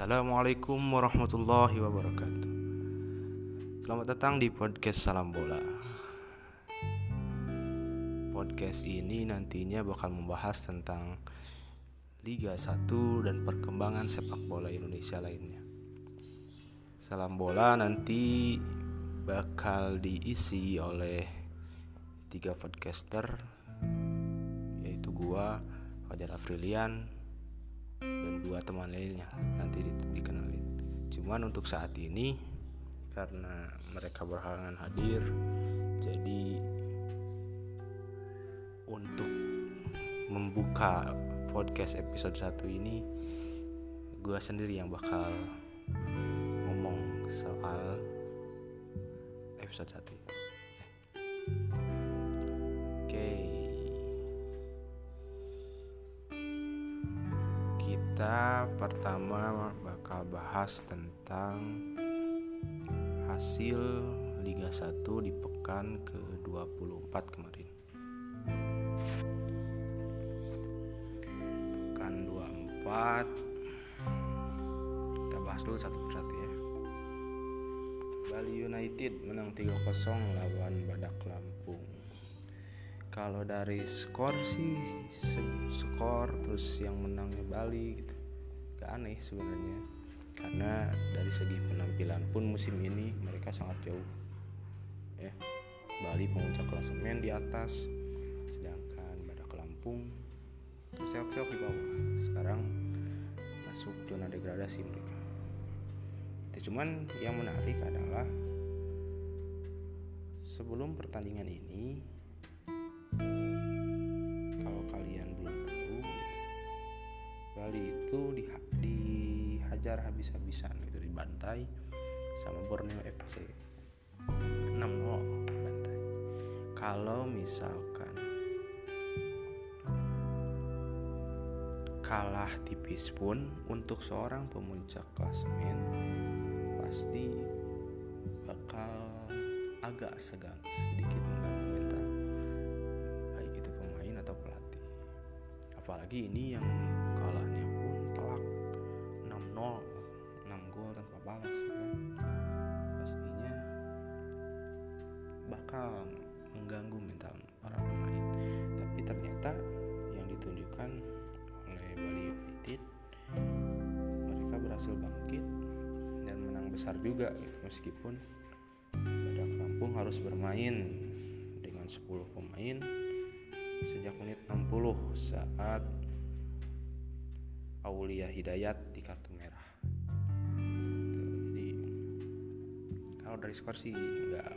Assalamualaikum warahmatullahi wabarakatuh. Selamat datang di podcast Salam Bola. Podcast ini nantinya bakal membahas tentang Liga 1 dan perkembangan sepak bola Indonesia lainnya. Salam Bola nanti bakal diisi oleh tiga podcaster yaitu gua Fajar Afrilian dan dua teman lainnya nanti di, dikenalin. Cuman untuk saat ini karena mereka berhalangan hadir jadi untuk membuka podcast episode 1 ini gue sendiri yang bakal ngomong soal episode 1 pertama bakal bahas tentang hasil Liga 1 di pekan ke-24 kemarin. Pekan 24 kita bahas dulu satu persatu ya. Bali United menang 3-0 lawan Badak Lampung kalau dari skor sih skor terus yang menangnya Bali gitu aneh sebenarnya. Karena dari segi penampilan pun musim ini mereka sangat jauh ya. Bali pemuncak klasemen di atas sedangkan Badak Lampung terseok-seok di bawah. Sekarang masuk zona degradasi mereka. Itu cuman yang menarik adalah sebelum pertandingan ini dihajar habis-habisan gitu dibantai sama Borneo FC 6-0 bantai. Kalau misalkan kalah tipis pun untuk seorang pemuncak klasemen pasti bakal agak segan sedikit mengganggu mental. Baik itu pemain atau pelatih. Apalagi ini yang kalahnya besar juga gitu meskipun Badak Lampung harus bermain dengan 10 pemain sejak menit 60 saat Aulia Hidayat di kartu merah gitu. jadi kalau dari skor sih nggak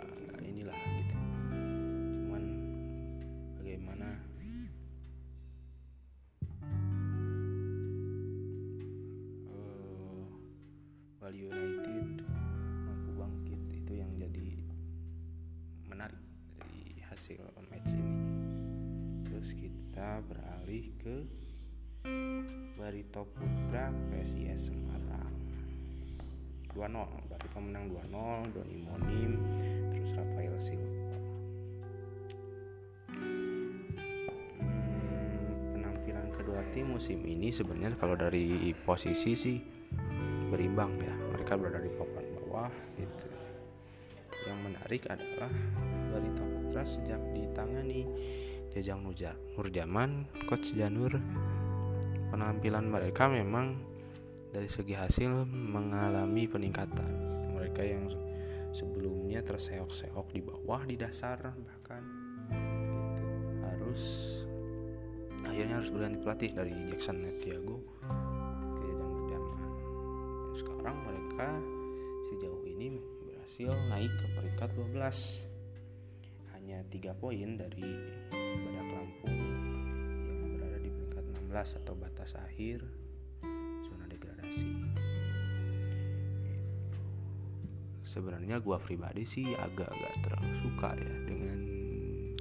terus kita beralih ke Barito Putra PSIS Semarang. 2-0 Barito menang 2-0 Doni Monim terus Rafael Silva. Hmm, penampilan kedua tim musim ini sebenarnya kalau dari posisi sih berimbang ya. Mereka berada di papan bawah gitu. Yang menarik adalah Barito Putra sejak ditangani Jajang Nurjaman Coach Janur. Penampilan mereka memang dari segi hasil mengalami peningkatan. Mereka yang sebelumnya terseok-seok di bawah di dasar bahkan gitu. Harus akhirnya harus berganti pelatih dari Jackson Netiago ke Jajang Nurjaman. Sekarang mereka sejauh ini berhasil naik ke peringkat 12 hanya tiga poin dari atau batas akhir zona degradasi. Sebenarnya gua pribadi sih agak-agak terlalu suka ya dengan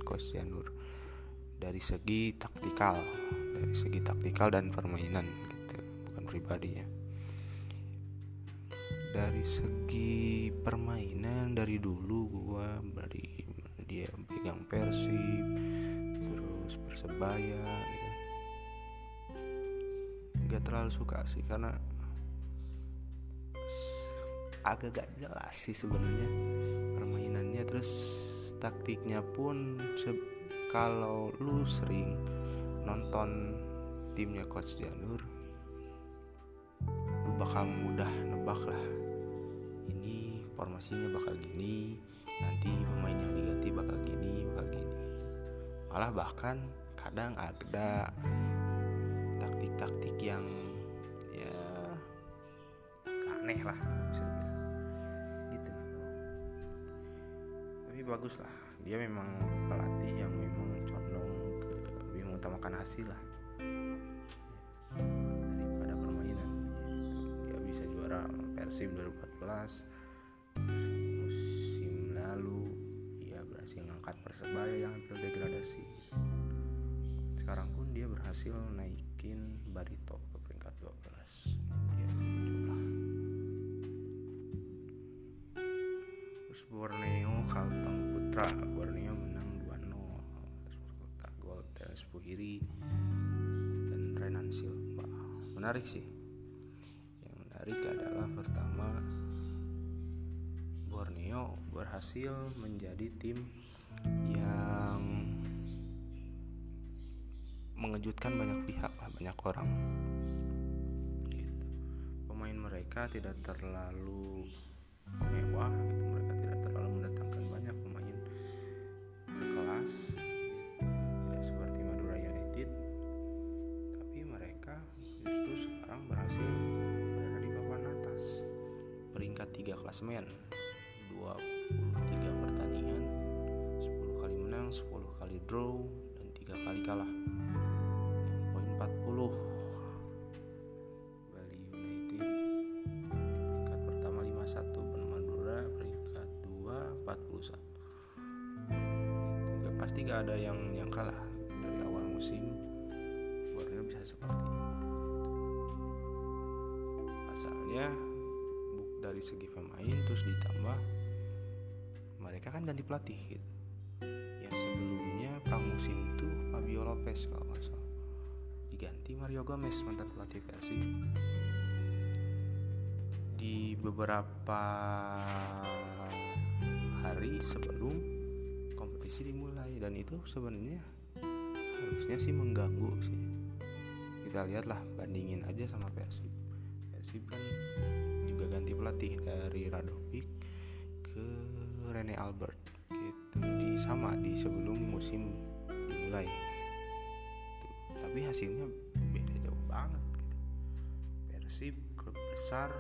Coach Janur dari segi taktikal, dari segi taktikal dan permainan gitu, bukan pribadi ya. Dari segi permainan dari dulu gua dari dia pegang Persib terus persebaya. Gak terlalu suka sih karena agak gak jelas sih sebenarnya permainannya. Terus taktiknya pun kalau lu sering nonton timnya coach Janur lu bakal mudah nebak lah. Ini formasinya bakal gini nanti pemain yang diganti bakal gini bakal gini. Malah bahkan kadang ada taktik-taktik yang ya aneh lah bisa gitu. Tapi bagus lah. Dia memang pelatih yang memang condong ke lebih mengutamakan hasil lah. Daripada permainan. Dia bisa juara Persib 2014 musim lalu dia berhasil mengangkat persebaya yang hampir degradasi sekarang pun dia berhasil naikin Barito ke peringkat 12 ya terus Borneo Kalteng Putra. Borneo menang 2-0 kota gol Teles Puhiri dan Renan Silva. Menarik sih. Yang menarik adalah pertama Borneo berhasil menjadi tim mengejutkan banyak pihak lah banyak orang. Gitu. pemain mereka tidak terlalu mewah gitu. Mereka tidak terlalu mendatangkan banyak pemain berkelas. Tidak seperti Madura United. Tapi mereka justru sekarang berhasil berada di papan atas peringkat tiga klasemen. 23 pertandingan 10 kali menang 10 kali draw dan tiga kali kalah pasti gak ada yang yang kalah dari awal musim Borneo bisa seperti ini pasalnya dari segi pemain terus ditambah mereka kan ganti pelatih gitu. Yang sebelumnya pramusim tuh Fabio Lopez kalau nggak salah. Diganti Mario Gomez mantan pelatih Persib di beberapa hari sebelum kompetisi dimulai dan itu sebenarnya harusnya sih mengganggu sih. Kita lihatlah bandingin aja sama Persib. Persib kan juga ganti pelatih dari Radovic ke Rene Albert. Gitu di sama di sebelum musim dimulai. Tuh, tapi hasilnya beda jauh banget gitu. Persib klub besar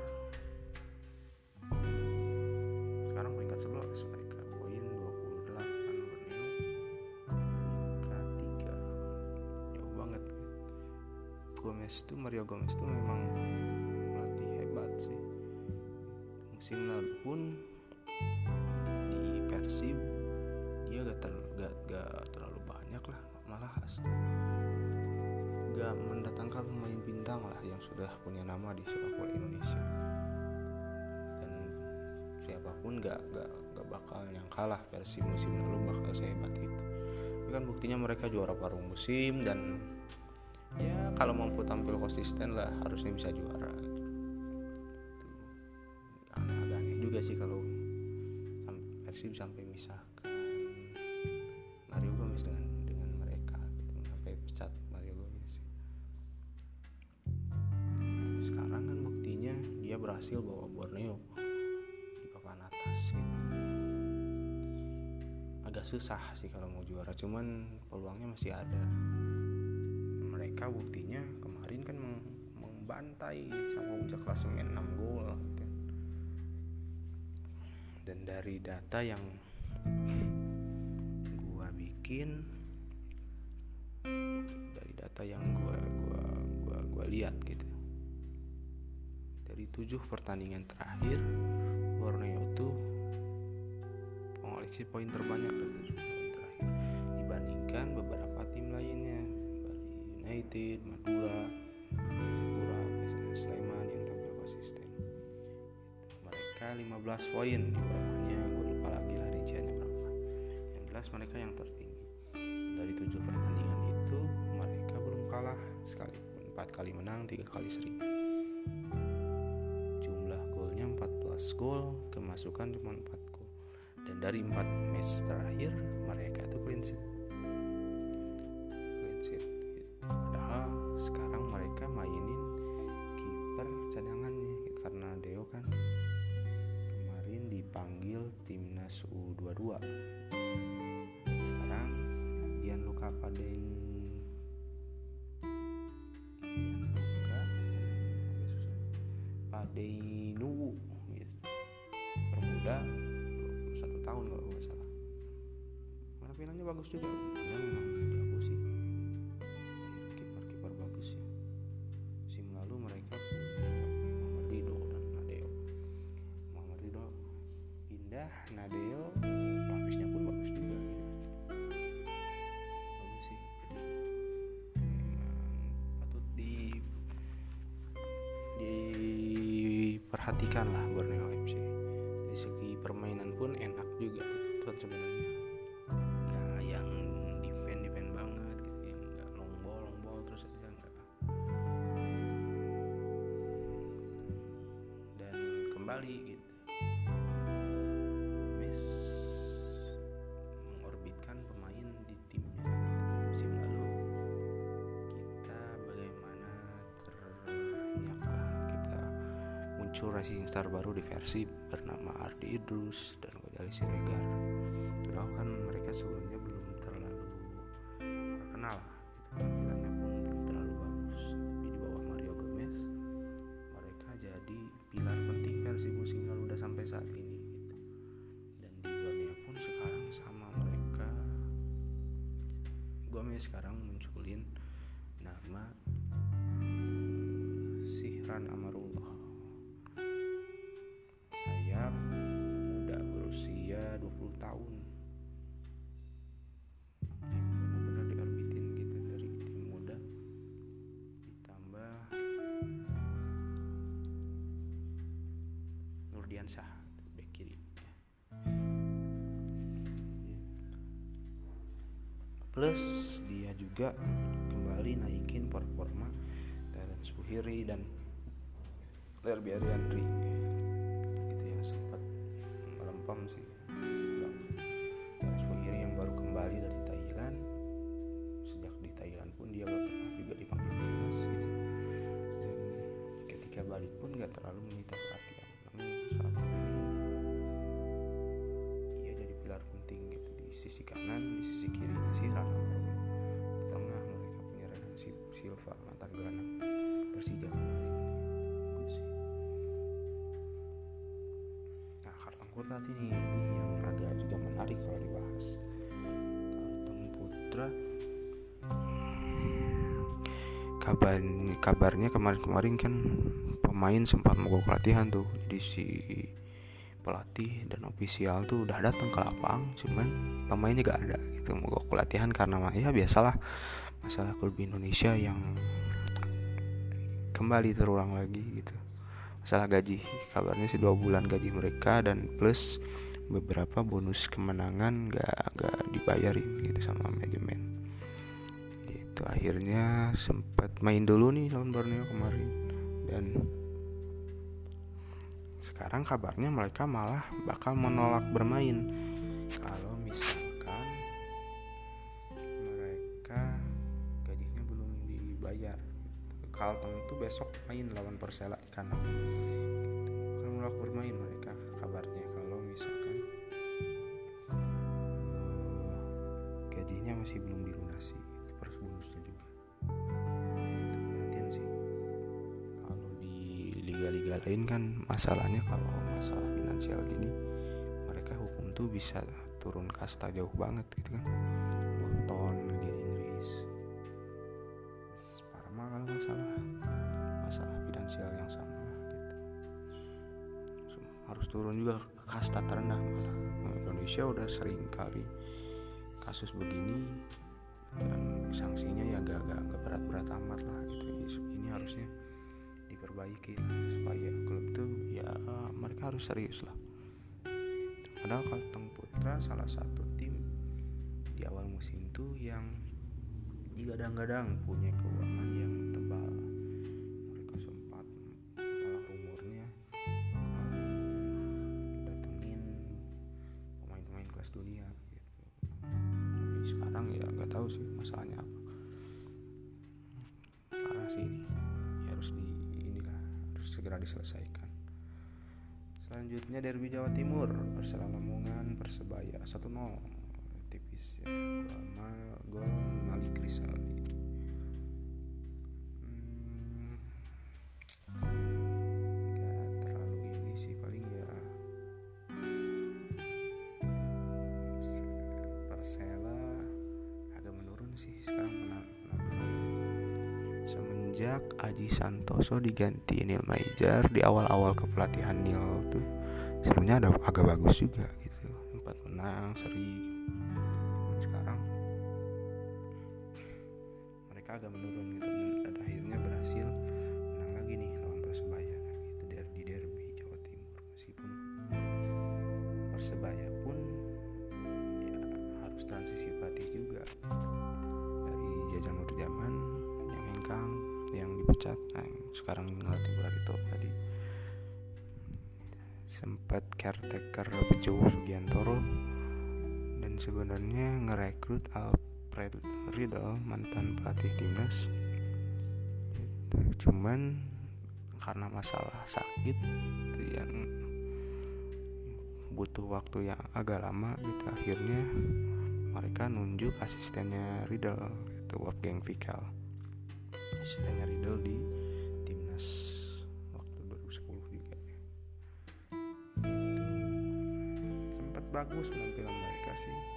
Gomez tuh Mario Gomez tuh memang pelatih hebat sih. Musim lalu pun di Persib dia gak, ter, gak, gak terlalu banyak lah malah gak mendatangkan pemain bintang lah yang sudah punya nama di sepak bola Indonesia. Dan siapa pun gak, gak, gak bakal yang kalah Persib musim lalu bakal sehebat itu. Tapi kan buktinya mereka juara paruh musim dan kalau mampu tampil konsisten lah harusnya bisa juara gitu. agak aneh juga sih kalau Persib sampai misahkan Mario Gomez dengan dengan mereka gitu. sampai pecat Mario Gomez sekarang kan buktinya dia berhasil bawa Borneo di papan atas gitu agak susah sih kalau mau juara cuman peluangnya masih ada mereka buktinya kemarin kan membantai sama puncak klasemen 6 gol gitu. dan dari data yang gua bikin dari data yang gua gua gua gua lihat gitu dari tujuh pertandingan terakhir Borneo tuh mengoleksi poin terbanyak dari tujuh poin terakhir dibandingkan beberapa United, Madura, Sipura, PSS Sleman yang tampil konsisten. Mereka 15 poin di bawahnya, gue lupa lagi lah rinciannya berapa. Yang jelas mereka yang tertinggi. Dari tujuh pertandingan itu mereka belum kalah sekalipun, empat kali menang, tiga kali seri. Jumlah golnya 14 gol kemasukan cuma 4 gol dan dari 4 match terakhir mereka tuh clean sheet 2022 sekarang Dian Luka Paden Dian Luka Padenuwu gitu. permuda 21 tahun kalau nggak salah. Penampilannya bagus juga. Dan memang. Perhatikan muncul Rising Star baru di versi bernama Ardi Idrus dan Gojali Siregar. Padahal kan mereka sebelumnya Nurdiansyah back kiri plus dia juga kembali naikin performa Terence Buhiri dan Lerby Ariandri itu yang sempat melempam sih. Terence Buhiri yang baru kembali dari Thailand. Sejak di Thailand pun dia gak pernah juga dipanggil timnas gitu. Dan ketika balik pun gak terlalu menyita sisi kanan di sisi kirinya si Rana di tengah mereka punya Renan Silva mantan gelandang Persija kemarin. Sih. Nah Kartang Kurtat ini, ini yang agak juga menarik kalau dibahas. Kartang Putra. Kabar kabarnya kemarin-kemarin kan pemain sempat mogok latihan tuh. Jadi si pelatih dan ofisial tuh udah datang ke lapang cuman pemainnya gak ada gitu. Mogok latihan karena ya biasalah. Masalah klub Indonesia yang kembali terulang lagi gitu. Masalah gaji kabarnya sih dua bulan gaji mereka dan plus beberapa bonus kemenangan gak gak dibayarin gitu sama manajemen. Itu akhirnya sempat main dulu nih lawan Borneo kemarin dan sekarang kabarnya mereka malah bakal menolak bermain. Kalau misalkan mereka gajinya belum dibayar Carlton itu besok main lawan Persela di kanan. Gitu. akan menolak bermain mereka kabarnya. Kalau misalkan uh, gajinya masih belum dilunasi lain kan masalahnya kalau masalah finansial gini mereka hukum tuh bisa turun kasta jauh banget gitu kan. Bolton Liga Inggris Parma kalau nggak salah masalah finansial yang sama gitu. Harus turun juga ke kasta terendah malah. Nah, Indonesia udah sering kali kasus begini dan sanksinya ya gak, gak, gak berat-berat amat lah gitu. Ini harusnya diperbaiki supaya klub tuh ya mereka harus serius lah. Padahal Kalteng Putra salah satu tim di awal musim tuh yang digadang-gadang punya keuangan yang Jawa Timur Persela Lamongan Persebaya 1-0 tipis ya. Gol, Malik Rizaldi semenjak Aji Santoso diganti Neil Maijar di awal-awal kepelatihan Neil tuh sebelumnya ada agak bagus juga gitu. Sempat menang seri dan sekarang mereka agak menurun gitu sempat caretaker Bejo Sugiantoro dan sebenarnya ngerekrut Alfred Riedel mantan pelatih timnas. Gitu. cuman karena masalah sakit itu yang butuh waktu yang agak lama gitu akhirnya mereka nunjuk asistennya Riedel itu Wolfgang Vikal asistennya Riddle di timnas bagus penampilan mereka sih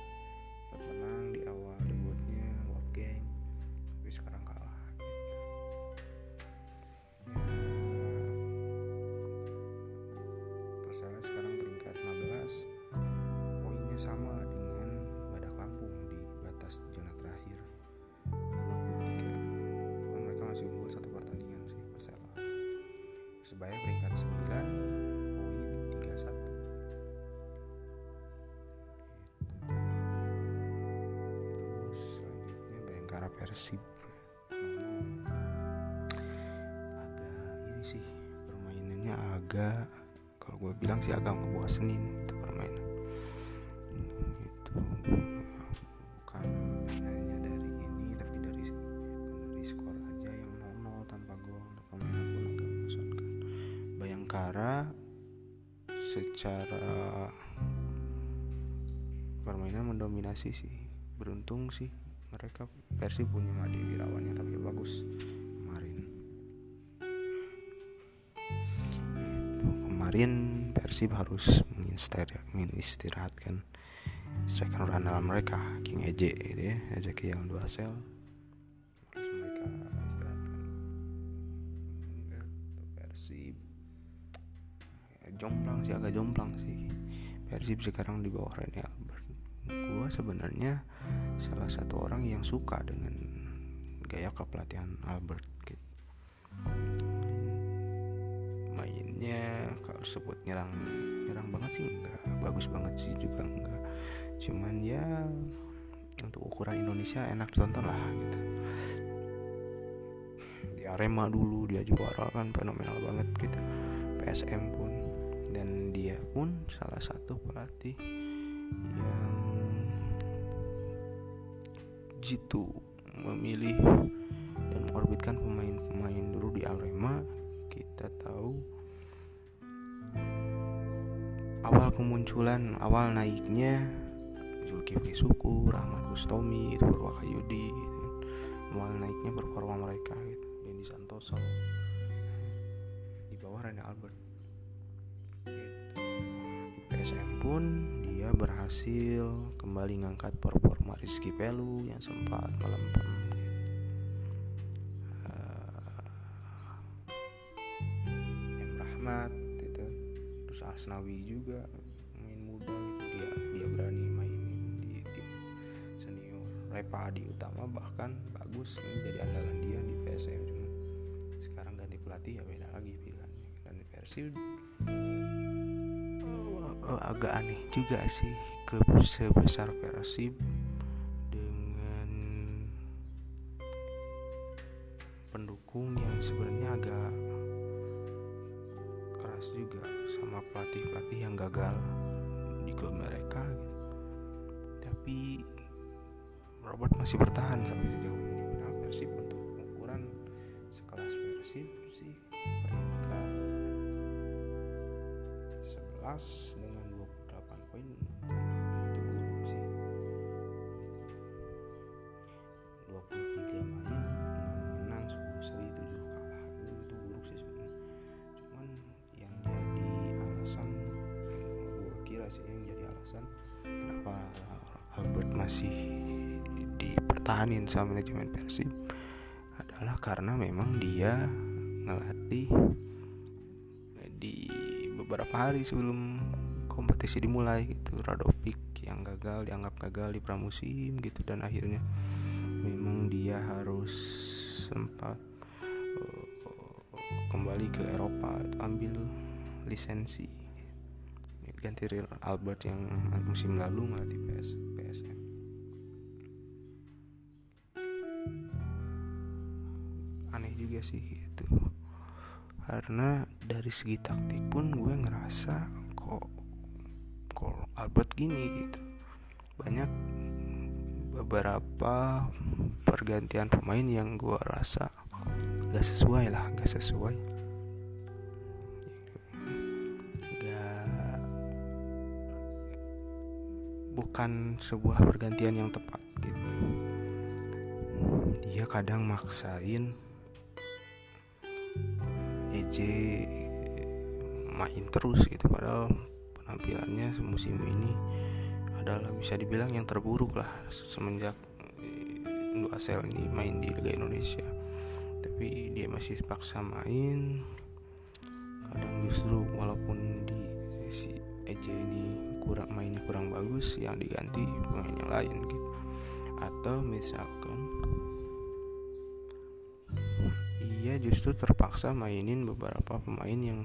sih agak ngebosenin itu permainan itu bukan hanya dari ini tapi dari dari skor aja yang 0-0 tanpa gol permainan pun agak membosankan. Bayangkara secara permainan mendominasi sih beruntung sih. Mereka Persib punya Madi Wirawan yang tampil bagus kemarin. Itu kemarin Persib harus mengistirahatkan striker andalan mereka King Eje gitu ya Ezekiel yang dua sel. Harus mereka istirahatkan Persib. Ya, jomplang sih agak jomplang sih. Persib sekarang di bawah Rene Albert. Gue sebenarnya salah satu orang yang suka dengan gaya kepelatihan Albert mainnya kalau sebut nyerang nyerang banget sih enggak. Bagus banget sih juga enggak. Cuman ya untuk ukuran Indonesia enak ditonton lah gitu. Di Arema dulu dia juara kan fenomenal banget gitu. PSM pun. Dan dia pun salah satu pelatih yang jitu memilih dan mengorbitkan pemain-pemain dulu di Arema. Kita tahu awal kemunculan awal naiknya Zulkifli Suku, Rahmat Bustomi, itu Purwakayudi gitu. awal naiknya performa mereka gitu Dendi Santoso di bawah Rene Albert gitu. di PSM pun dia berhasil kembali ngangkat performa Rizky Pelu yang sempat melempem gitu. M Rahmat Asnawi juga main muda gitu. Dia dia berani mainin di tim senior Repa di utama. Bahkan bagus ini jadi andalan dia di PSM cuma sekarang ganti pelatih ya beda lagi pilihannya. Dan Persib oh, agak aneh juga sih klub sebesar Persib tapi Robert masih bertahan sampai sejauh ini. Padahal Persib untuk ukuran sekelas Persib sih peringkat 11 dengan 28 poin. Itu buruk sih. 23 main 6 menang 10 seri 7 kalah. Itu, buruk sih cuman yang jadi alasan gue kira sih yang jadi alasan kenapa Albert masih dipertahanin sama manajemen Persib adalah karena memang dia ngelatih di beberapa hari sebelum kompetisi dimulai gitu. Radopik yang gagal dianggap gagal di pramusim gitu dan akhirnya memang dia harus sempat uh, kembali ke Eropa ambil lisensi ganti Real Albert yang musim lalu ngelatih PS Juga sih itu karena dari segi taktik pun gue ngerasa kok kok Albert gini gitu. Banyak beberapa pergantian pemain yang gue rasa gak sesuai lah gak sesuai. Bukan sebuah pergantian yang tepat gitu. Dia kadang maksain EJ main terus gitu padahal penampilannya musim ini adalah bisa dibilang yang terburuk lah semenjak Indo Asel ini main di Liga Indonesia. Tapi dia masih paksa main. Kadang justru walaupun di si EJ ini kurang mainnya kurang bagus yang diganti pemain yang lain gitu. Atau misalkan justru terpaksa mainin beberapa pemain yang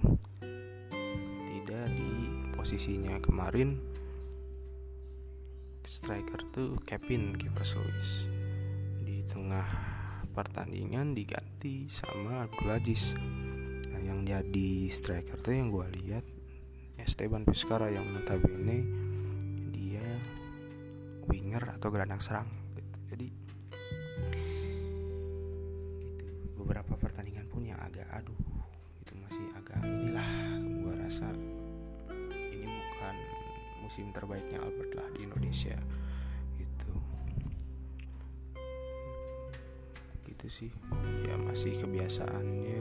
tidak di posisinya. Kemarin striker tuh Kevin kiper Swiss di tengah pertandingan diganti sama Abdul nah yang jadi striker tuh yang gue lihat Esteban Vizcarra yang notabene dia winger atau gelandang serang gitu. jadi pun yang agak aduh itu masih agak inilah. Gue rasa ini bukan musim terbaiknya Albert lah di Indonesia gitu. Gitu sih. Ya masih kebiasaannya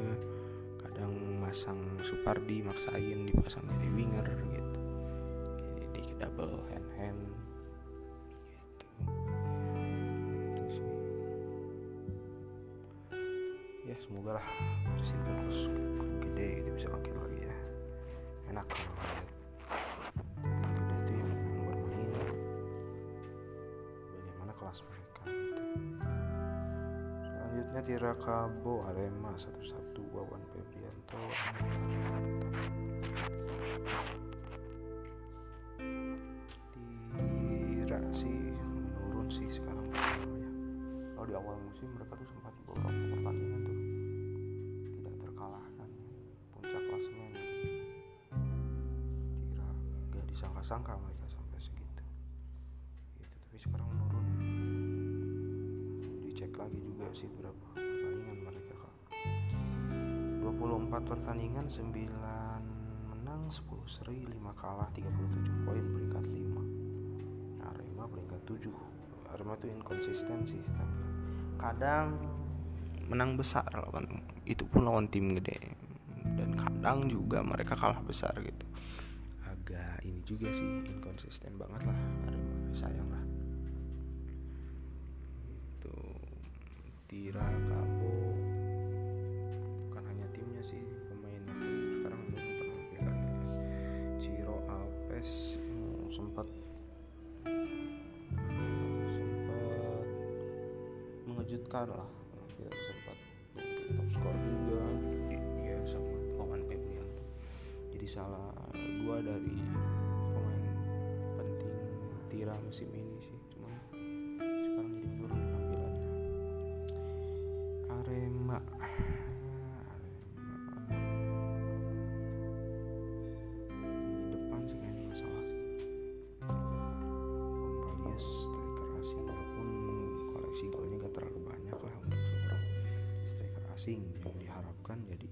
kadang masang Supardi maksain dipasang jadi winger gitu. Jadi double hand hand lah Persib terus gede gitu bisa bangkit lagi ya. Enak kalau lihat tim gede itu yang, bermain. Bagaimana kelas mereka gitu? Selanjutnya Tirakabo Arema satu-satu Wawan Febrianto Tira sih menurun sih sekarang. Kalau di awal musim mereka tuh sempat beberapa disangka-sangka mereka sampai segitu. Gitu tapi sekarang menurun. Dicek lagi juga sih berapa pertandingan mereka kak. 24 pertandingan 9 menang 10 seri 5 kalah 37 poin peringkat 5 Arema peringkat 7 Arema tuh inkonsisten sih tapi kadang menang besar lawan itu pun lawan tim gede. Dan kadang juga mereka kalah besar gitu juga sih inkonsisten banget lah Arema sayang lah. Itu Tira Kabo bukan hanya timnya sih pemainnya sekarang belum penampilannya Ciro Alves hmm, sempat sempat mengejutkan lah. Dia sempat jadi top skor juga. Dia sama Wawan Febrianto jadi salah dua dari viral musim ini sih cuman sekarang jadi menurun penampilannya. Arema. Koleksi golnya gak terlalu banyak lah untuk seorang striker asing. Yang diharapkan jadi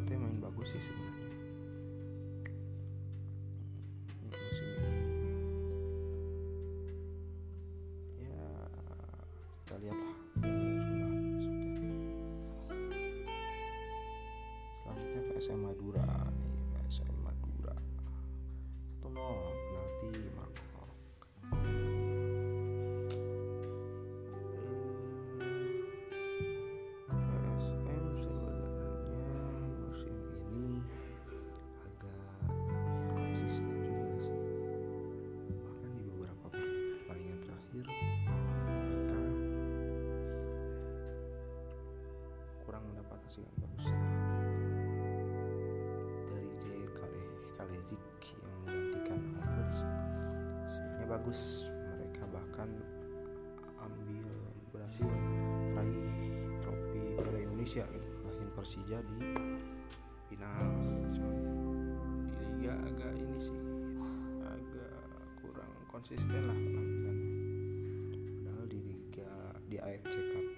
Konate main bagus sih sebenarnya Kalejik yang menggantikan Alberts sebenarnya bagus mereka bahkan ambil berhasil raih trofi Piala Indonesia gitu kalahin Persija di final. Di liga agak ini sih agak kurang konsisten lah penampilannya. Padahal di liga di AFC Cup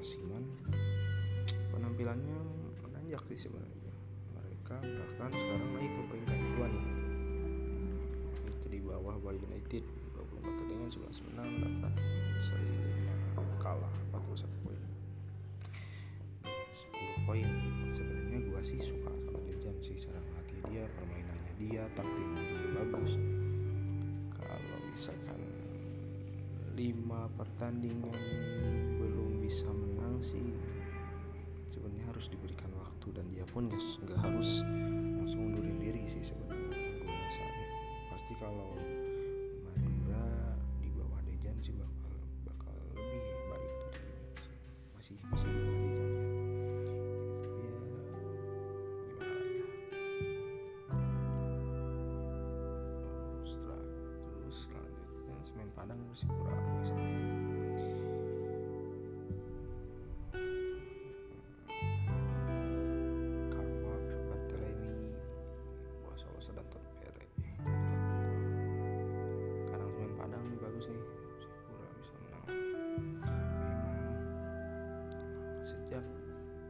Rasiman penampilannya menanjak sih sebenarnya. Mereka bahkan sekarang naik ke peringkat dua nih. Itu di bawah Bali United 24 pertandingan 11 menang dapat seri 5 kalah 41 poin. 10 poin. Sebenarnya gua sih suka sama Dejan sih cara melatih dia permainannya dia taktiknya juga bagus. Kalau misalkan 5 pertandingan belum bisa sih sebenarnya harus diberikan waktu dan dia pun ya nggak harus langsung mundurin diri sih sebenarnya gue rasanya pasti kalau Madura di bawah Dejan sih bakal bakal lebih baik dari ini sih. masih masih di bawah Dejan ya. Tapi ya gimana ya. Terus terus selanjutnya semen Padang Persipura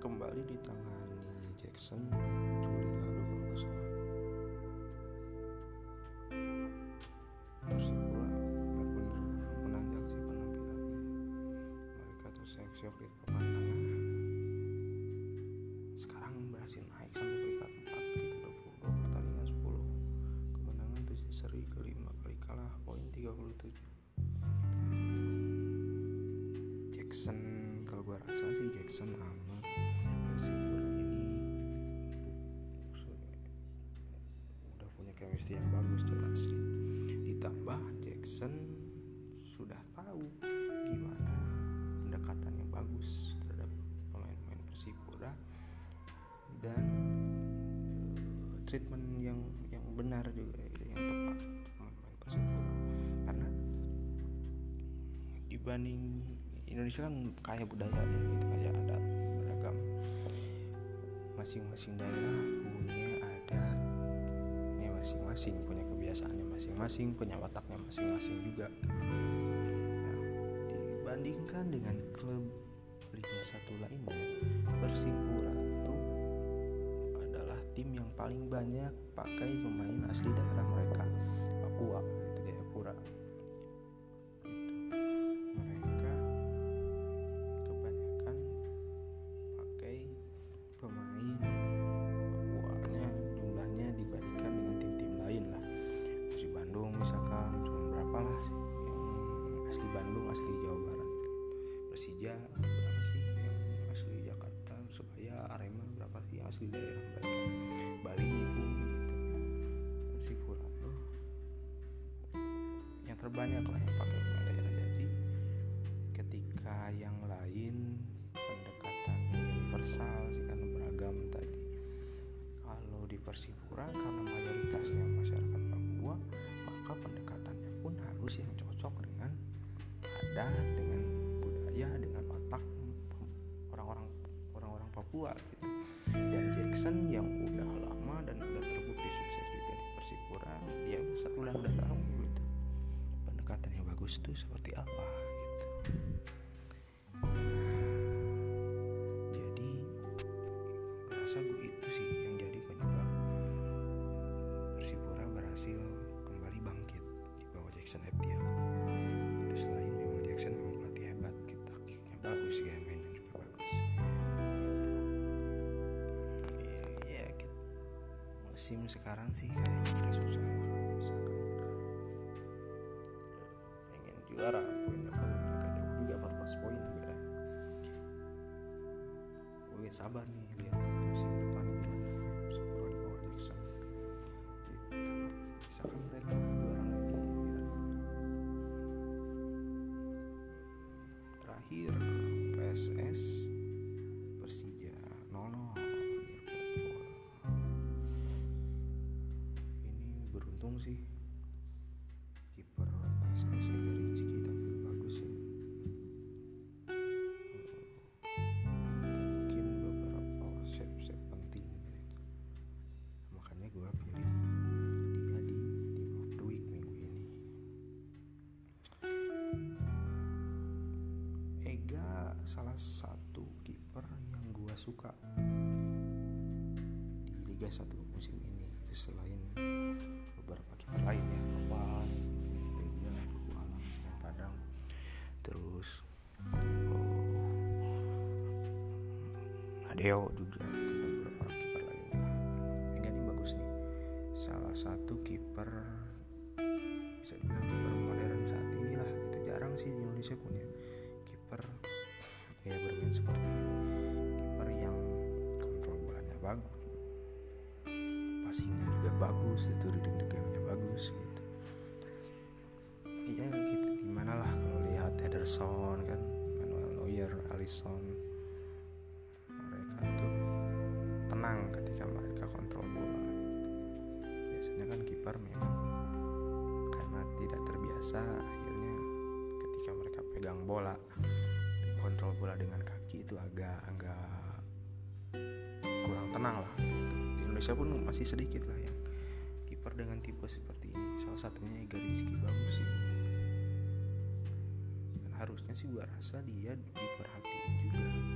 kembali ditangani Jackson Juli lalu kalau nggak salah. Menanjak sih penampilannya mereka tuh seok-seok di papan tengah. Sekarang berhasil naik sampai peringkat 4 gitu 22 pertandingan 10 kemenangan tuh seri kelima kali kalah poin 37 Jackson kalau gua rasa sih Jackson aman yang bagus jelas ditambah Jackson sudah tahu gimana pendekatan yang bagus terhadap pemain-pemain Persipura dan treatment yang yang benar juga yang tepat pemain Persipura. Karena dibanding Indonesia kan kaya budaya ya gitu kayak ada beragam. Masing-masing daerah punya adatnya masing-masing punya kebiasaannya masing-masing punya wataknya masing-masing juga gitu. nah, dibandingkan dengan klub Liga 1 lainnya Persipura itu adalah tim yang paling banyak pakai pemain asli daerah mereka Papua terbanyak lah yang pakai pemain daerah jadi ketika yang lain pendekatannya universal sih kan beragam tadi. Kalau di Persipura karena mayoritasnya masyarakat Papua maka pendekatannya pun harus yang cocok dengan adat dengan budaya dengan watak orang-orang orang-orang Papua gitu. Dan Jackson yang bagus tuh seperti apa gitu. Jadi rasa gue itu sih yang jadi penyebab Persipura berhasil kembali bangkit di bawah Jackson F. Tiago itu selain memang Jackson memang pelatih hebat gitu. Taktiknya bagus gaya mainnya juga bagus gitu. Ya gitu. musim sekarang sih kayaknya udah susah Liga 1 musim ini. Itu selain beberapa kiper lain ya Topan, Tega, Alam, Semen Padang. Terus oh, Nadeo juga gitu dan beberapa kiper lainnya Ega ini bagus nih. Salah satu kiper bisa dibilang kiper modern saat inilah gitu. Jarang sih di Indonesia punya kiper ya bermain seperti ini. Kiper yang kontrol bolanya bagus bagus itu reading the game-nya bagus gitu. Iya gitu. Gimana lah kalau lihat Ederson kan? Manuel Neuer Alisson. Mereka tuh tenang ketika mereka kontrol bola. Biasanya kan kiper memang karena tidak terbiasa akhirnya ketika mereka pegang bola kontrol bola dengan kaki itu agak agak kurang tenang lah. Di Indonesia pun masih sedikit lah kiper dengan tipe seperti ini. Salah satunya Ega Rizky bagus sih dan harusnya sih gua rasa dia diperhatiin juga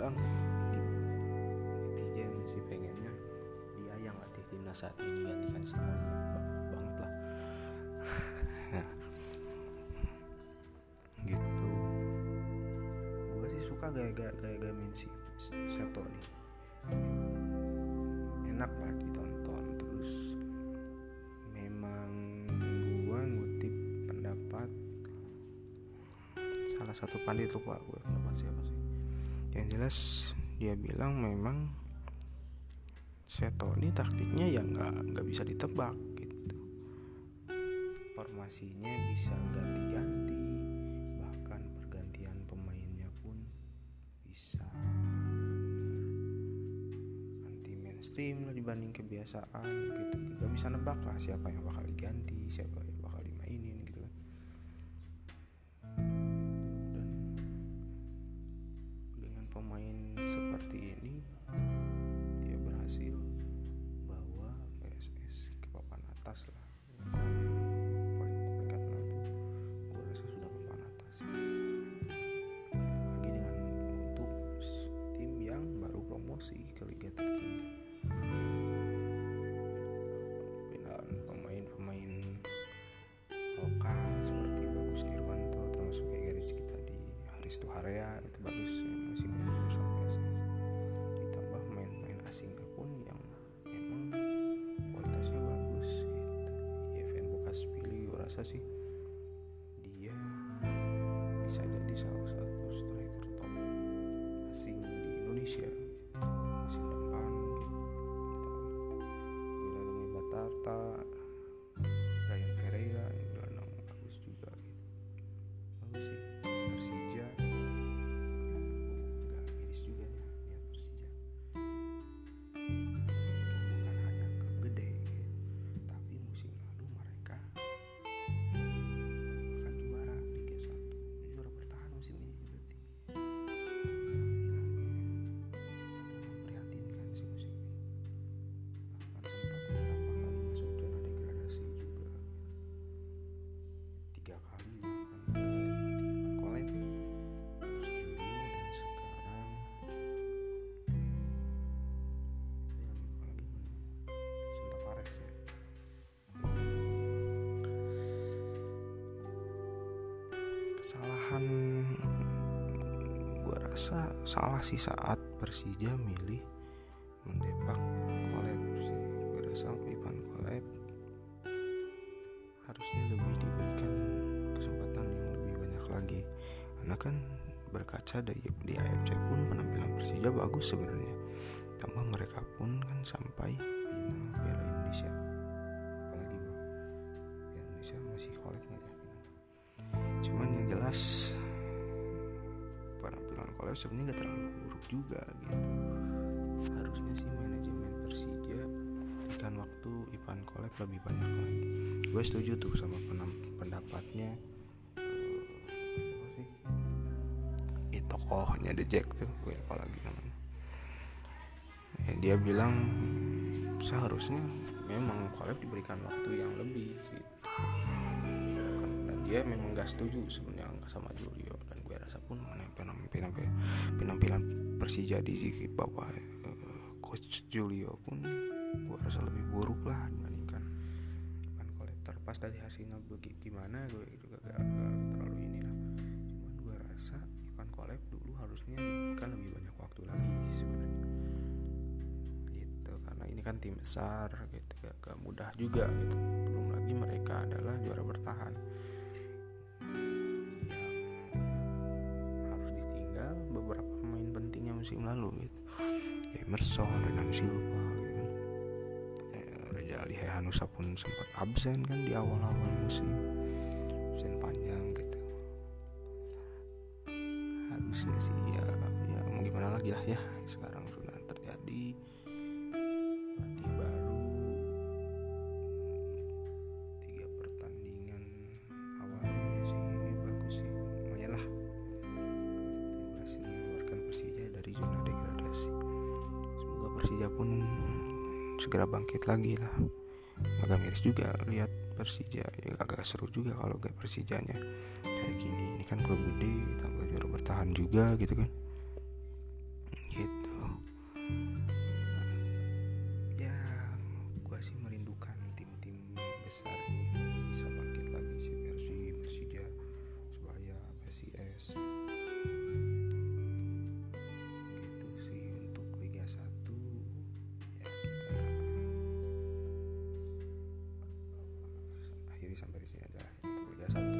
kadang netizen sih pengennya dia yang latih timnas saat ini gantikan semuanya banget lah. Gitu. Gue sih suka gaya-gaya gaya-gaya main si Seto nih. Enak lah ditonton. Terus memang gue ngutip pendapat salah satu pandit lupa gue pendapat siapa sih yang jelas dia bilang memang Seto ini taktiknya ya nggak nggak bisa ditebak gitu. Formasinya bisa ganti-ganti bahkan pergantian pemainnya pun bisa anti mainstream lah dibanding kebiasaan gitu. Nggak bisa nebak lah siapa yang bakal diganti siapa yang rasa salah sih saat Persija milih mendepak Kolep sih gue rasa Ivan Kolep harusnya lebih diberikan kesempatan yang lebih banyak lagi. Karena kan berkaca dari di AFC pun penampilan Persija bagus sebenarnya. Tambah mereka pun kan sampai final Piala Indonesia. Apalagi Piala Indonesia masih kolek nggak ya? Cuman yang jelas kolek sebenarnya gak terlalu buruk juga gitu. Harusnya sih manajemen Persija berikan waktu Ivan Kolek lebih banyak lagi. Gue setuju tuh sama pendapatnya. Eh, apa tokohnya The Jack tuh gue lupa lagi namanya. Ya, dia bilang seharusnya memang Kolek diberikan waktu yang lebih gitu. Dan dia memang gak setuju sebenarnya sama Julio. Dan gue rasa pun penampilan penampilan Persija di bawah eh, coach Julio pun gue rasa lebih buruk lah dibandingkan Ivan Kolek terlepas dari hasilnya gimana gue juga gak, terlalu inilah. Cuman gue rasa Ivan Kolek dulu harusnya diberikan lebih banyak waktu lagi sebenarnya. Gitu karena ini kan tim besar gitu gak, gak mudah juga gitu. Belum lagi mereka adalah juara bertahan beberapa pemain pentingnya musim lalu gitu. Emerson, Renan Silva gitu kan. Eh, Reza Alihanusa pun sempat absen kan di awal-awal musim absen panjang gitu. Harusnya sih ya ya mau gimana lagi lah ya lagi lah. Agak miris juga lihat Persija. Ya agak seru juga kalau gak Persijanya kayak gini. Ini kan klub gede tambah juara bertahan juga gitu kan jadi sampai di sini adalah ya satu.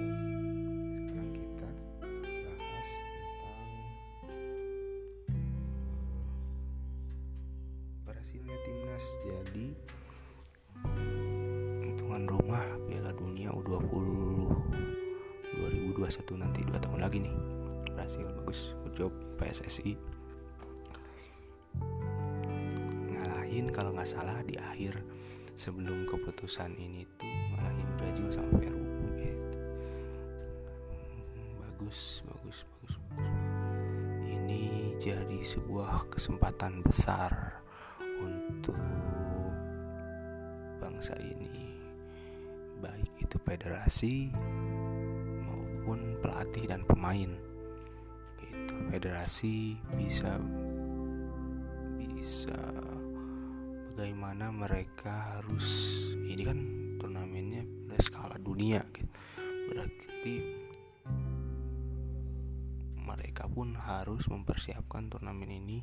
Sekarang kita bahas tentang hmm, berhasilnya timnas jadi hitungan rumah Piala Dunia U20 2021 nanti dua tahun lagi nih. Berhasil bagus good job PSSI ngalahin kalau nggak salah di akhir sebelum keputusan ini tuh Brazil sama Peru gitu. Bagus bagus bagus bagus. Ini jadi sebuah kesempatan besar untuk bangsa ini baik itu federasi maupun pelatih dan pemain. Gitu federasi bisa bisa bagaimana mereka harus ini kan turnamennya skala dunia gitu. Berarti mereka pun harus mempersiapkan turnamen ini.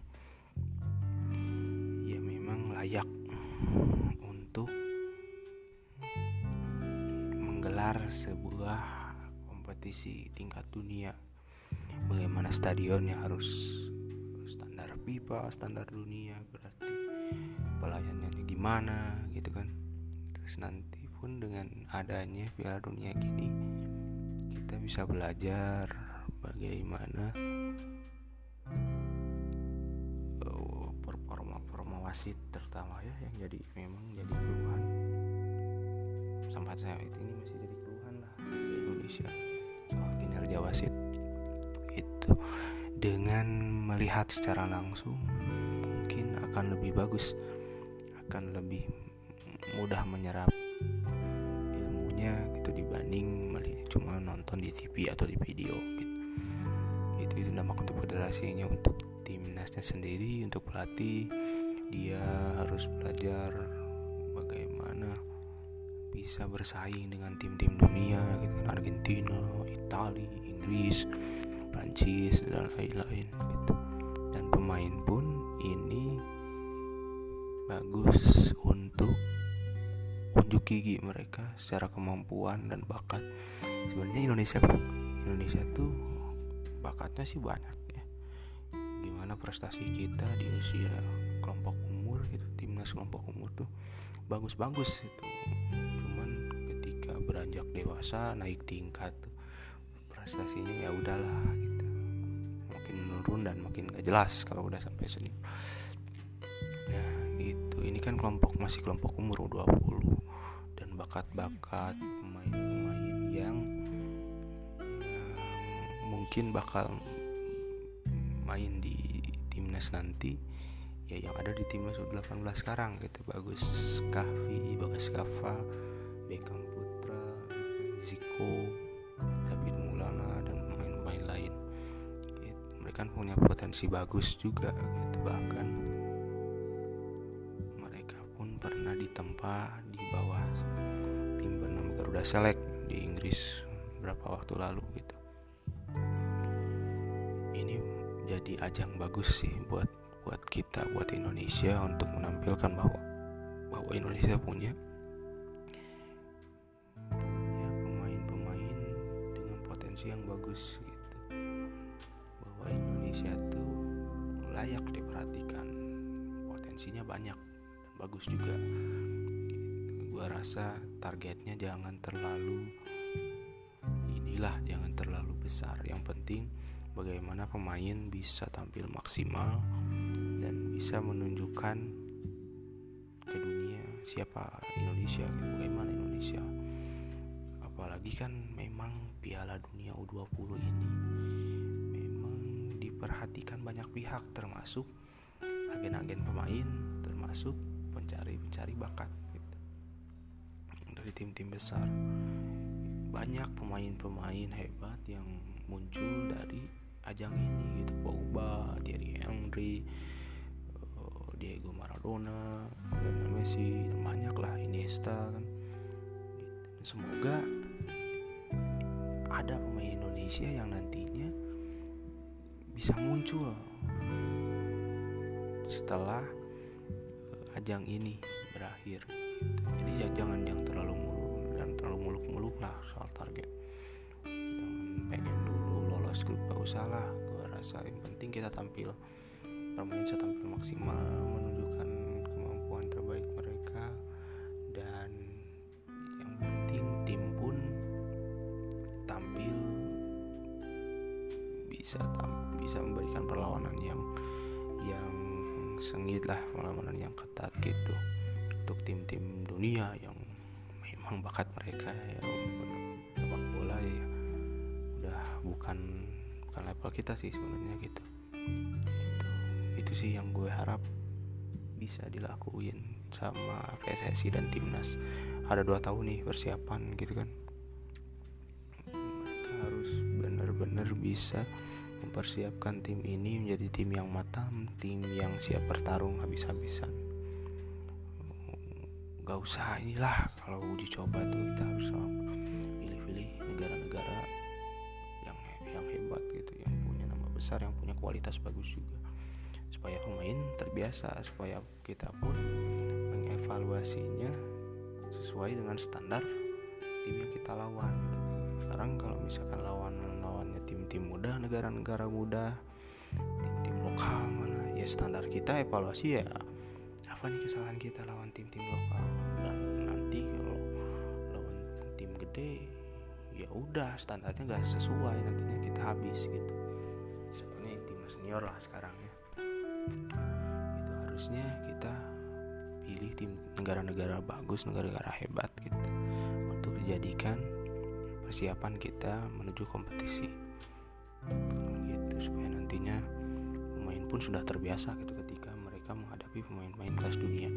Ya memang layak untuk menggelar sebuah kompetisi tingkat dunia. Bagaimana stadionnya harus standar FIFA standar dunia berarti pelayanannya gimana gitu kan. Terus nanti pun dengan adanya Piala Dunia gini kita bisa belajar bagaimana uh, performa-performa wasit terutama ya yang jadi memang jadi keluhan. Sampai saya ini masih jadi keluhan lah di Indonesia soal kinerja wasit. Itu dengan melihat secara langsung mungkin akan lebih bagus akan lebih mudah menyerap ilmunya gitu dibanding cuma nonton di TV atau di video gitu. Itu itu dampak untuk federasinya untuk timnasnya sendiri untuk pelatih. Dia harus belajar bagaimana bisa bersaing dengan tim-tim dunia gitu kan Argentina, Italia, Inggris, Prancis dan lain-lain gitu. Dan pemain pun ini bagus untuk unjuk gigi mereka secara kemampuan dan bakat. Sebenarnya Indonesia Indonesia tuh bakatnya sih banyak ya. Gimana prestasi kita di usia kelompok umur gitu timnas kelompok umur tuh bagus-bagus itu cuman ketika beranjak dewasa naik tingkat tuh prestasinya ya udahlah gitu. Makin menurun dan makin gak jelas kalau udah sampai senior ini kan kelompok masih kelompok umur 20 dan bakat-bakat pemain-pemain yang, yang mungkin bakal main di timnas nanti ya yang ada di timnas U18 sekarang gitu bagus Kahvi, Bagas Kava, Beckham Putra, Ziko, David Mulana dan pemain-pemain lain. Gitu. Mereka punya potensi bagus juga gitu Garuda Select di Inggris beberapa waktu lalu gitu. Ini jadi ajang bagus sih buat buat kita buat Indonesia untuk menampilkan bahwa bahwa Indonesia punya pemain-pemain dengan potensi yang bagus gitu. Bahwa Indonesia tuh layak diperhatikan potensinya banyak bagus juga gitu. gue rasa targetnya jangan terlalu inilah jangan terlalu besar yang penting bagaimana pemain bisa tampil maksimal dan bisa menunjukkan ke dunia siapa Indonesia gitu, bagaimana Indonesia apalagi kan memang Piala Dunia U20 ini memang diperhatikan banyak pihak termasuk agen-agen pemain termasuk pencari-pencari bakat. Dari tim-tim besar banyak pemain-pemain hebat yang muncul dari ajang ini gitu Pogba, Thierry Henry, eh, Diego Maradona, Lionel Messi, banyak lah Iniesta kan. Semoga ada pemain Indonesia yang nantinya bisa muncul setelah ajang ini berakhir gitu ya jangan yang terlalu muluk dan terlalu muluk-muluk lah soal target yang pengen dulu lolos grup gak usah lah gue rasa yang penting kita tampil permainan saya tampil maksimal menunjukkan kemampuan terbaik mereka dan yang penting tim pun tampil bisa tam bisa memberikan perlawanan yang yang sengit lah perlawanan yang ketat gitu untuk tim-tim dunia yang memang bakat mereka ya sepak bola ya. Udah bukan bukan level kita sih sebenarnya gitu. Itu itu sih yang gue harap bisa dilakuin sama PSSI dan timnas. Ada dua tahun nih persiapan gitu kan. Mereka harus benar-benar bisa mempersiapkan tim ini menjadi tim yang matang tim yang siap bertarung habis-habisan gak usah inilah kalau uji coba tuh kita harus pilih-pilih negara-negara yang yang hebat gitu yang punya nama besar yang punya kualitas bagus juga supaya pemain terbiasa supaya kita pun mengevaluasinya sesuai dengan standar tim yang kita lawan gitu. sekarang kalau misalkan lawan lawannya tim-tim muda negara-negara muda tim-tim lokal mana ya standar kita evaluasi ya apa nih kesalahan kita lawan tim-tim lokal gede ya udah standarnya nggak sesuai nantinya kita habis gitu. Contohnya tim senior lah sekarang ya. Itu harusnya kita pilih tim negara-negara bagus negara-negara hebat gitu untuk dijadikan persiapan kita menuju kompetisi. Gitu supaya nantinya pemain pun sudah terbiasa gitu ketika mereka menghadapi pemain-pemain kelas dunia.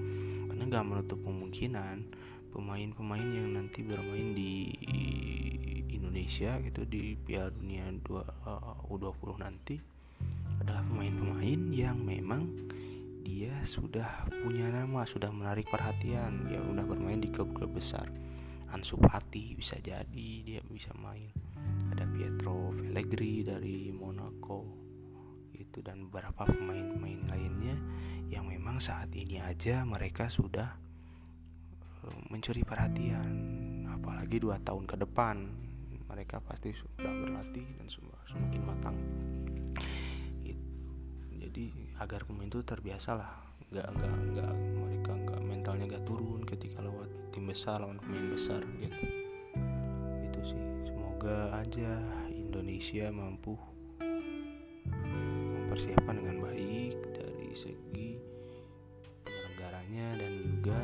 Karena nggak menutup kemungkinan pemain-pemain yang nanti bermain di Indonesia gitu di Piala Dunia 2, U20 nanti adalah pemain-pemain yang memang dia sudah punya nama, sudah menarik perhatian, dia udah bermain di klub-klub besar. Ansu Fati bisa jadi dia bisa main. Ada Pietro Pellegrini dari Monaco itu dan beberapa pemain-pemain lainnya yang memang saat ini aja mereka sudah eh, mencuri perhatian apalagi dua tahun ke depan mereka pasti sudah berlatih dan semakin matang. Jadi agar pemain itu terbiasa lah. Nggak nggak nggak mereka nggak mentalnya nggak turun ketika lawan tim besar lawan pemain besar gitu. Itu sih. Semoga aja Indonesia mampu mempersiapkan dengan baik dari segi penyelenggaranya dan juga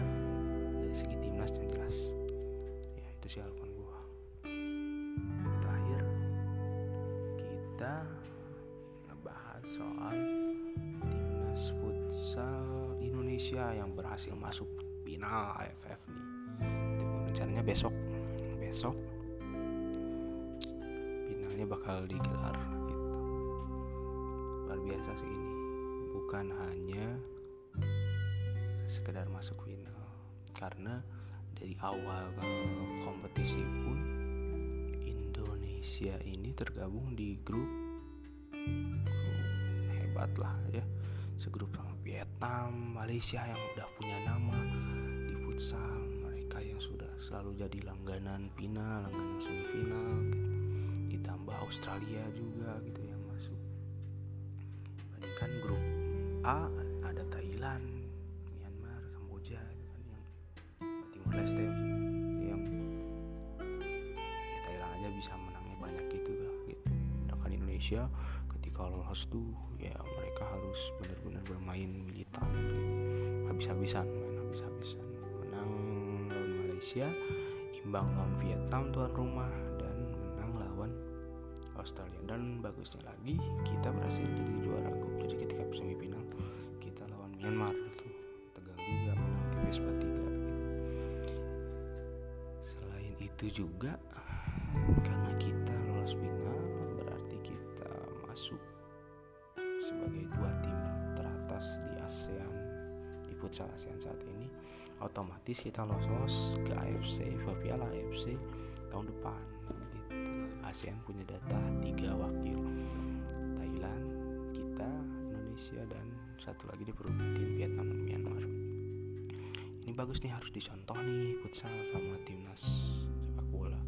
Berhasil masuk final AFF nih. Rencananya besok. Besok finalnya bakal digelar gitu. Luar biasa sih ini. Bukan hanya sekedar masuk final karena dari awal kompetisi pun Indonesia ini tergabung di grup, grup hebat lah ya segrup sama Vietnam, Malaysia yang udah punya nama di futsal, mereka yang sudah selalu jadi langganan final, langganan semifinal, gitu. ditambah Australia juga gitu yang masuk. Bandingkan grup A ada Thailand, Myanmar, Kamboja gitu kan yang Timur Leste yang ya Thailand aja bisa menangnya banyak gitu gitu. Sedangkan Indonesia ketika lolos tuh ya mereka harus benar-benar bermain militan gitu. habis-habisan main habis-habisan. Menang lawan Malaysia imbang lawan Vietnam tuan rumah dan menang lawan Australia. Dan bagusnya lagi kita berhasil jadi juara grup. Jadi ketika semifinal kita lawan Myanmar itu tegang juga menang tipis 4 gitu. Selain itu juga otomatis kita lolos ke AFC Piala AFC tahun depan gitu. ASEAN punya data tiga wakil. Thailand kita Indonesia dan satu lagi di tim Vietnam dan Myanmar. Ini bagus nih harus dicontoh nih futsal sama timnas sepak bola.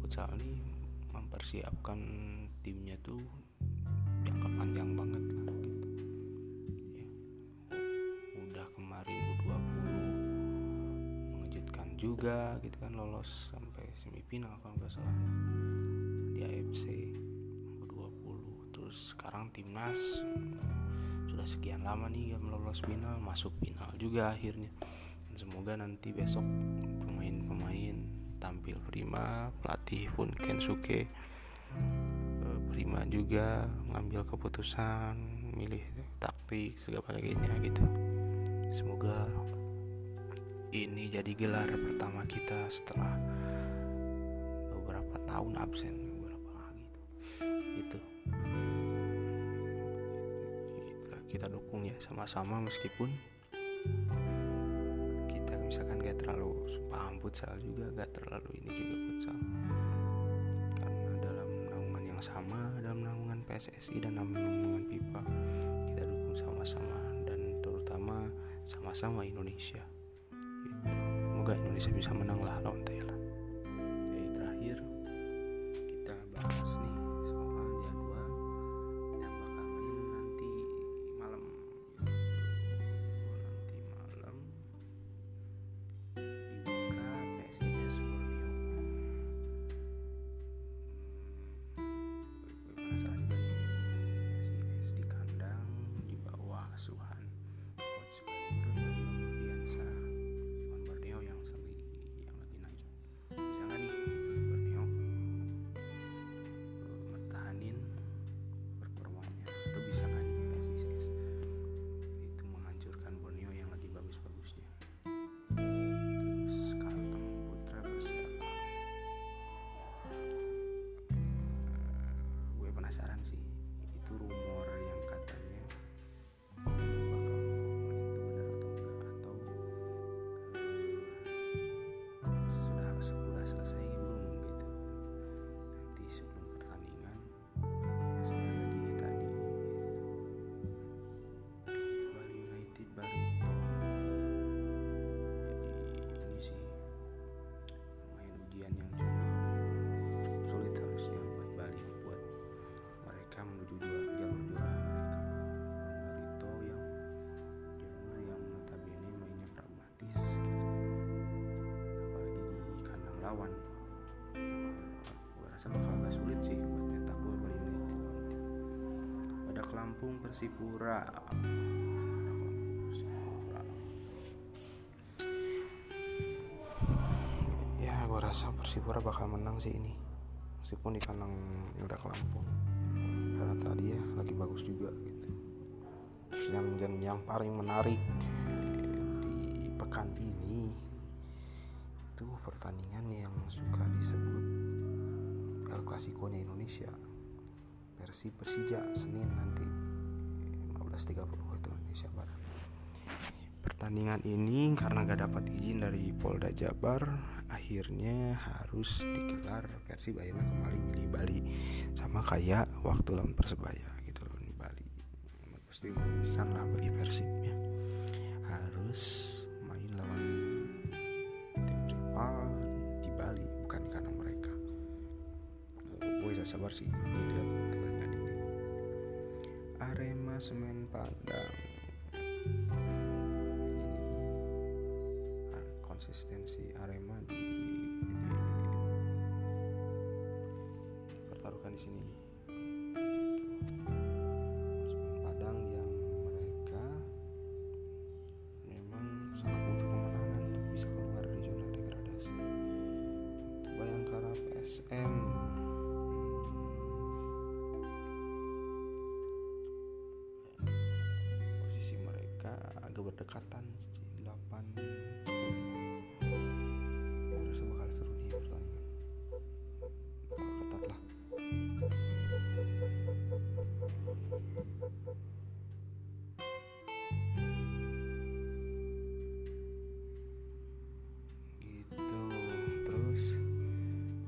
Futsal nih mempersiapkan timnya tuh jangka panjang banget juga gitu kan lolos sampai semifinal kalau nggak salah di AFC U20 terus sekarang timnas sudah sekian lama nih ya melolos final masuk final juga akhirnya. Dan semoga nanti besok pemain-pemain tampil prima pelatih pun Kensuke eh, prima juga mengambil keputusan milih taktik segala sebagainya gitu. Semoga ini jadi gelar pertama kita setelah beberapa tahun absen beberapa lagi itu kita dukung ya sama-sama meskipun kita misalkan gak terlalu paham futsal juga gak terlalu ini juga futsal. Karena dalam naungan yang sama dalam naungan PSSI dan dalam naungan FIFA kita dukung sama-sama dan terutama sama-sama Indonesia semoga Indonesia bisa menang lah lawan Thailand ada Lampung Persipura. Ya gue rasa Persipura bakal menang sih ini. Meskipun di kandang ke Lampung karena tadi ya lagi bagus juga gitu. Terus yang dan yang paling menarik di pekan ini itu pertandingan yang suka disebut El Clasico-nya Indonesia Persib Persija Senin nanti 15.30 waktu Indonesia Barat. Pertandingan ini karena gak dapat izin dari Polda Jabar Akhirnya harus digelar Persib akhirnya kembali milih Bali. Sama kayak waktu lawan Persebaya gitu loh di Bali. Pasti merugikan lah bagi Persib Harus Semen Padang ini nih konsistensi Arema di, pertaruhkan di sini nih Gitu. Berdekatan 8 10 rasa bakal seru nih pertandingan. Bakal ketat lah. Gitu terus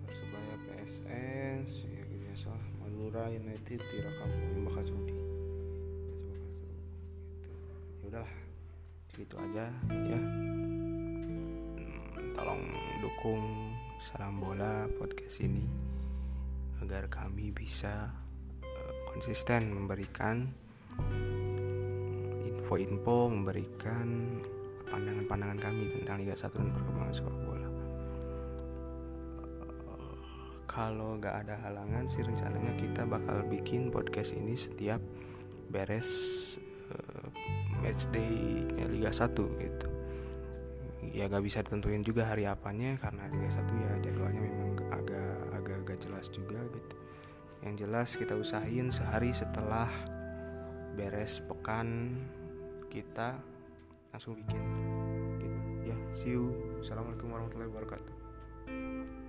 persebaya PSS ya biasa Madura United direkam ini bakal seru segitu aja ya Hmm, tolong dukung salam bola podcast ini agar kami bisa eh, konsisten memberikan info-info memberikan pandangan-pandangan kami tentang Liga 1 dan perkembangan sepak bola. Kalau nggak ada halangan sih rencananya kita bakal bikin podcast ini setiap beres match day Liga 1 gitu. Ya gak bisa ditentuin juga hari apanya karena Liga 1 ya jadwalnya memang agak agak agak jelas juga gitu. Yang jelas kita usahain sehari setelah beres pekan kita langsung bikin gitu. Ya see you. Assalamualaikum warahmatullahi wabarakatuh